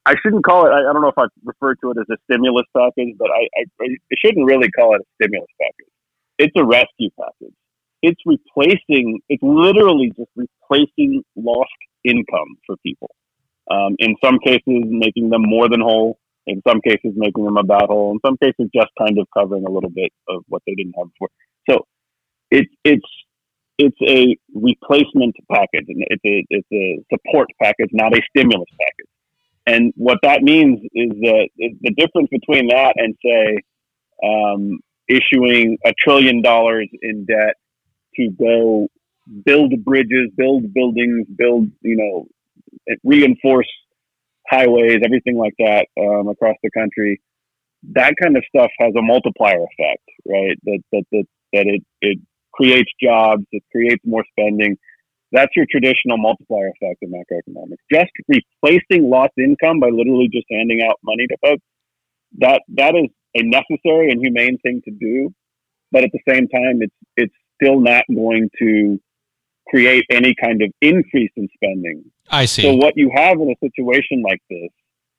Speaker 2: I shouldn't call it. I, I, don't know if I refer to it as a stimulus package, but I, I, I shouldn't really call it a stimulus package. It's a rescue package. It's replacing. It's literally just replacing lost income for people. Um, in some cases, making them more than whole. In some cases, making them about whole. In some cases, just kind of covering a little bit of what they didn't have before. So, it's it's it's a replacement package, and it's a it's a support package, not a stimulus package. And what that means is that the difference between that and say um, issuing a trillion dollars in debt to go build bridges, build buildings, build you know reinforce highways, everything like that um, across the country. That kind of stuff has a multiplier effect, right? That that that, that it it creates jobs, it creates more spending, that's your traditional multiplier effect in macroeconomics. Just replacing lost income by literally just handing out money to folks, that that is a necessary and humane thing to do. But at the same time, it's it's still not going to create any kind of increase in spending.
Speaker 1: I see.
Speaker 2: So what you have in a situation like this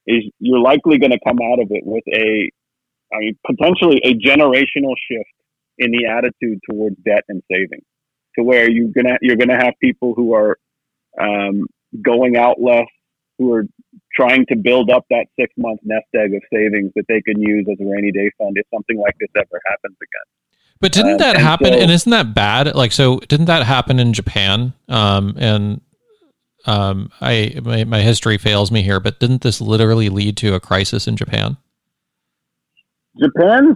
Speaker 2: is you're likely going to come out of it with a, I mean, potentially a generational shift in the attitude towards debt and saving to where you're gonna you're gonna have people who are um, going out less, who are trying to build up that six month nest egg of savings that they can use as a rainy day fund if something like this ever happens again.
Speaker 1: But didn't um, that and happen? So, and isn't that bad? Like, so didn't that happen in Japan? Um, and um, I my, my history fails me here, but didn't this literally lead to a crisis in Japan?
Speaker 2: Japan's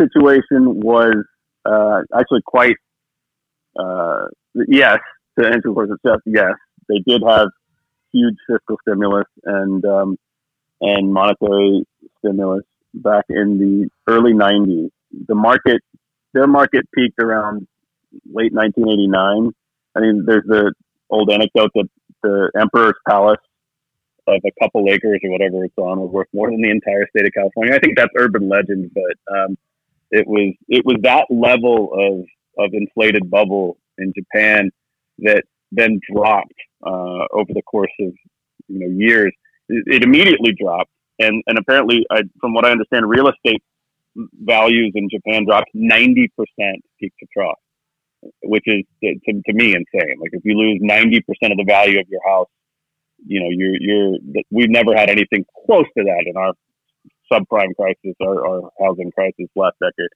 Speaker 2: situation was uh, actually quite uh, yes, to answer the question, yes, they did have huge fiscal stimulus and um, and monetary stimulus back in the early '90s. The market, their market peaked around late 1989. I mean, there's the old anecdote that the Emperor's Palace of a couple acres or whatever it's on was worth more than the entire state of California. I think that's urban legend, but um, it was it was that level of of inflated bubble in Japan that then dropped uh, over the course of you know years. It, it immediately dropped, and and apparently, I, from what I understand, real estate values in Japan dropped ninety percent peak to trough, which is to, to me insane. Like if you lose ninety percent of the value of your house, you know you're you're we've never had anything close to that in our subprime crisis, our, our housing crisis last decade.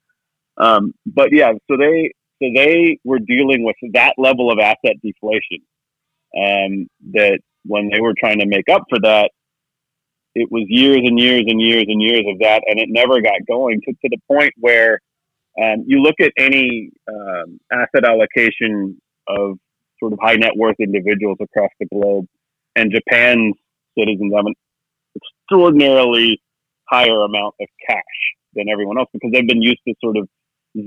Speaker 2: Um, but yeah, so they so they were dealing with that level of asset deflation. Um, that when they were trying to make up for that, it was years and years and years and years of that, and it never got going to, to the point where um, you look at any um, asset allocation of sort of high net worth individuals across the globe, and Japan's citizens have an extraordinarily higher amount of cash than everyone else because they've been used to sort of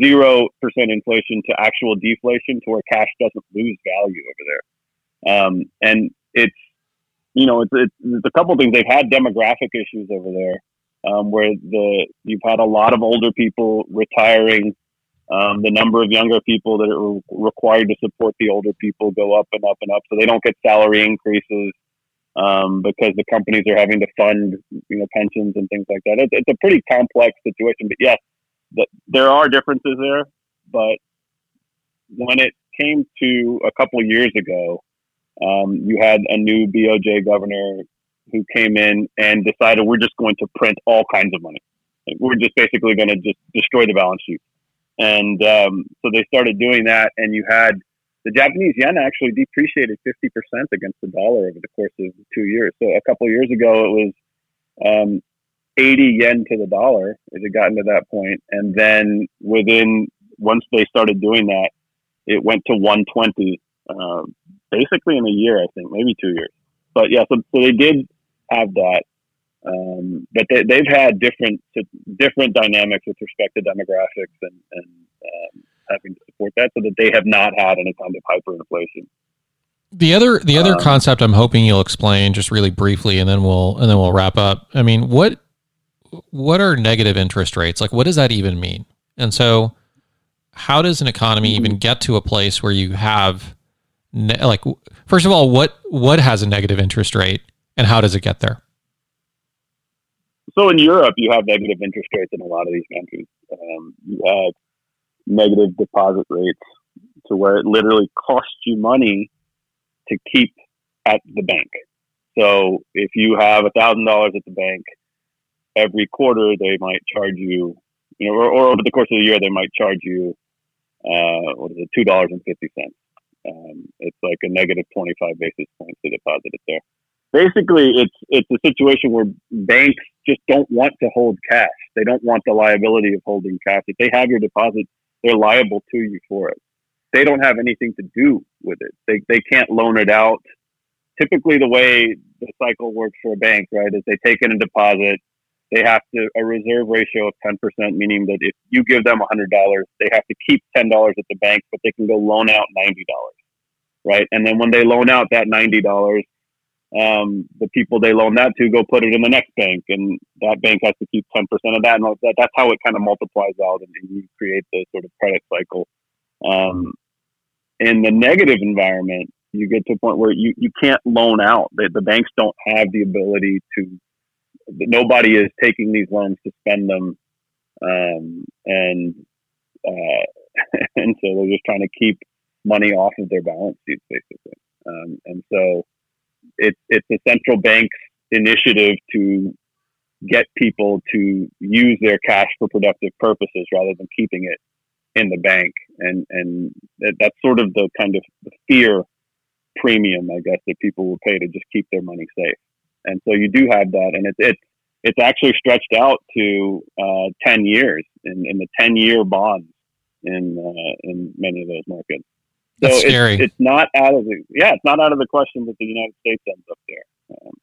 Speaker 2: zero percent inflation to actual deflation to where cash doesn't lose value over there. Um, and it's you know it's, it's, it's a couple things. They've had demographic issues over there um, where the you've had a lot of older people retiring. Um, the number of younger people that are required to support the older people go up and up and up, so they don't get salary increases um, because the companies are having to fund you know pensions and things like that. It's, it's a pretty complex situation, but yes, that there are differences there, but when it came to a couple of years ago, um, you had a new BOJ governor who came in and decided we're just going to print all kinds of money. We're just basically going to just destroy the balance sheet. And um, so they started doing that, and you had the Japanese yen actually depreciated 50% against the dollar over the course of two years. So a couple of years ago, it was um, 80 yen to the dollar it had gotten to that. And then within, once they started doing that, it went to 120, uh, basically in a year, I think, maybe two years. But yeah, so, so they did have that. Um, but they, they've had different different dynamics with respect to demographics and, and um, having to support that, so that they have not had any kind of hyperinflation.
Speaker 1: The other the other um, concept I'm hoping you'll explain just really briefly, and then we'll and then we'll wrap up. I mean, what what are negative interest rates? Like, what does that even mean? And so, how does an economy mm-hmm. even get to a place where you have, ne- like, first of all, what what has a negative interest rate, and how does it get there?
Speaker 2: So in Europe, you have negative interest rates in a lot of these countries. Um, you have negative deposit rates to where it literally costs you money to keep at the bank. So if you have a thousand dollars at the bank every quarter they might charge you, you know, or, or over the course of the year they might charge you, uh, what is it, two dollars and fifty cents. Um, it's like a negative twenty five basis points to deposit it there. Basically, it's it's a situation where banks just don't want to hold cash. They don't want the liability of holding cash. If they have your deposit, they're liable to you for it. They don't have anything to do with it. They they can't loan it out. Typically, the way the cycle works for a bank, right, is they take in a deposit, they have to a reserve ratio of 10%, meaning that if you give them $100, they have to keep $10 at the bank, but they can go loan out $90, right? And then when they loan out that $90, um, the people they loan that to go put it in the next bank, and that bank has to keep 10% of that. And that, that's how it kind of multiplies out, and, and you create the sort of credit cycle. Um, in the negative environment, you get to a point where you, you can't loan out. The, the banks don't have the ability to nobody is taking these loans to spend them, um, and uh, and so they're just trying to keep money off of their balance sheets, basically. Um, and so it's it's the central bank's initiative to get people to use their cash for productive purposes rather than keeping it in the bank, and and that's sort of the kind of the fear premium, I guess, that people will pay to just keep their money safe. And so you do have that, and it's it's it's actually stretched out to uh, ten years in, in the ten year bonds in uh, in many of those markets.
Speaker 1: So That's scary.
Speaker 2: It's, it's, not out of the yeah, it's not out of the question that the United States ends up there. Um,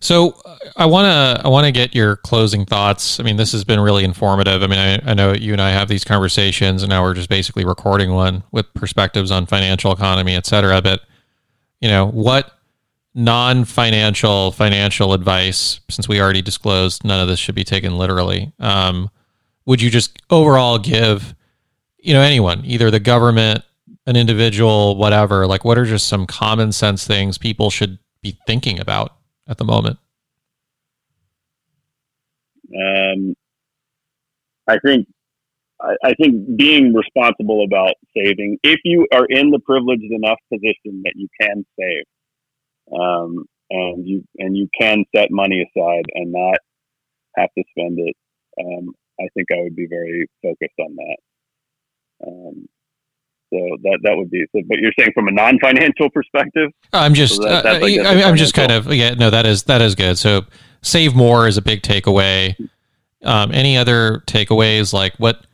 Speaker 1: so I want to I want to get your closing thoughts. I mean, this has been really informative. I mean, I, I know you and I have these conversations, and now we're just basically recording one with perspectives on financial economy, et cetera. But you know, what non-financial financial advice, since we already disclosed none of this should be taken literally, um, would you just overall give, you know, anyone, either the government, an individual, whatever, like what are just some common sense things people should be thinking about at the moment?
Speaker 2: Um, I think I, I think being responsible about saving, if you are in the privileged enough position that you can save, um, and you and you can set money aside and not have to spend it, um, I think I would be very focused on that. Um, so that that would be. So, but you're saying from a non-financial perspective?
Speaker 1: I'm just. So that, uh, like I, I'm just kind of. Yeah. No, that is that is good. So save more is a big takeaway. Um, any other takeaways like what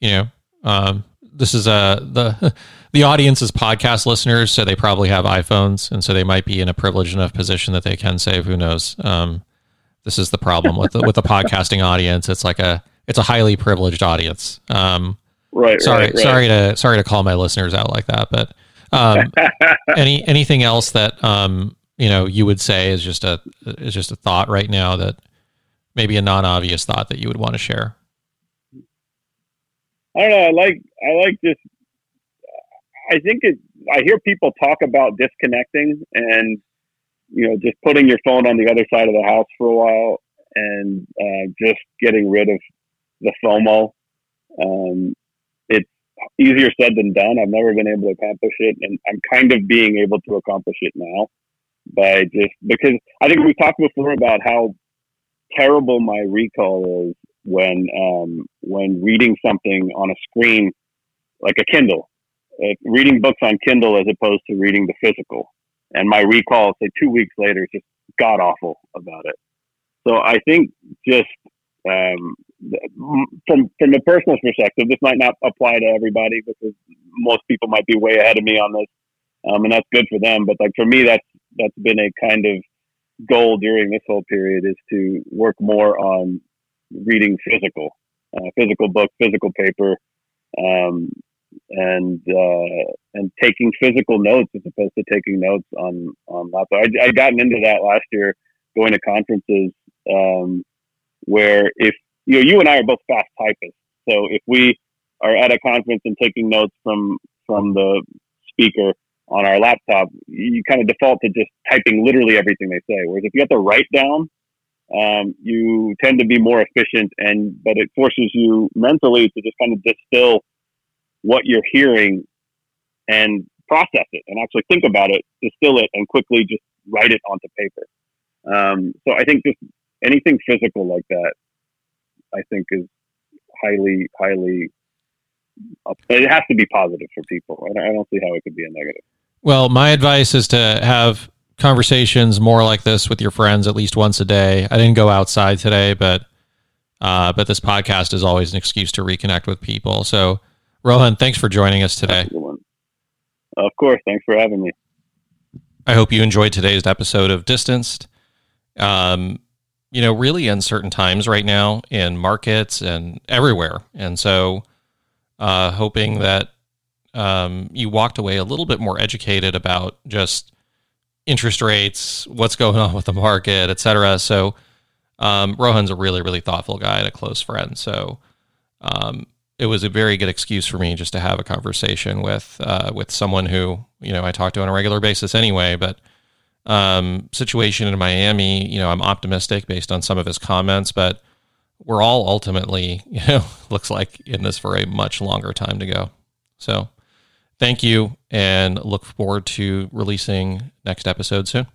Speaker 1: you know? Um, this is uh the the audience is podcast listeners, so they probably have iPhones, and so they might be in a privileged enough position that they can save. Who knows? Um, this is the problem with the, with the podcasting audience. It's like a it's a highly privileged audience. Um,
Speaker 2: right.
Speaker 1: Sorry.
Speaker 2: Right, right.
Speaker 1: Sorry to sorry to call my listeners out like that, but um, any anything else that um, you know you would say is just a is just a thought right now that maybe a non obvious thought that you would want to share.
Speaker 2: I don't know. I like I like just. I think it. I hear people talk about disconnecting and you know just putting your phone on the other side of the house for a while and uh, just getting rid of the FOMO. Um, it's easier said than done. I've never been able to accomplish it, and I'm kind of being able to accomplish it now by just because I think we talked before about how terrible my recall is when um, when reading something on a screen like a Kindle, uh, reading books on Kindle as opposed to reading the physical. And my recall, say two weeks later, is just god awful about it. So I think just um, from from a personal perspective, this might not apply to everybody because most people might be way ahead of me on this, um, and that's good for them. But like for me, that's that's been a kind of goal during this whole period is to work more on reading physical, uh, physical book, physical paper, um, and uh, and taking physical notes as opposed to taking notes on on laptop. I I gotten into that last year, going to conferences um, where if you know you and I are both fast typists, so if we are at a conference and taking notes from from the speaker on our laptop, you kind of default to just typing literally everything they say. Whereas if you have to write down um, you tend to be more efficient and but it forces you mentally to just kind of distill what you're hearing and process it and actually think about it distill it and quickly just write it onto paper. Um, so i think just anything physical like that i think is highly highly it has to be positive for people. I don't see how it could be a negative.
Speaker 1: Well my advice is to have conversations more like this with your friends at least once a day. I didn't go outside today, but uh, but this podcast is always an excuse to reconnect with people. So, Rohan, thanks for joining us today.
Speaker 2: Of course, thanks for having me.
Speaker 1: I hope you enjoyed today's episode of Distanced. Um, you know, really uncertain times right now in markets and everywhere, and so uh, hoping that um, you walked away a little bit more educated about just interest rates, what's going on with the market, et cetera. So um, Rohan's a really, really thoughtful guy and a close friend. So um, it was a very good excuse for me just to have a conversation with uh, with someone who you know I talk to on a regular basis anyway. But um, situation in Miami, you know, I'm optimistic based on some of his comments, but we're all ultimately, you know, looks like in this for a much longer time to go. So thank you and look forward to releasing next episode soon.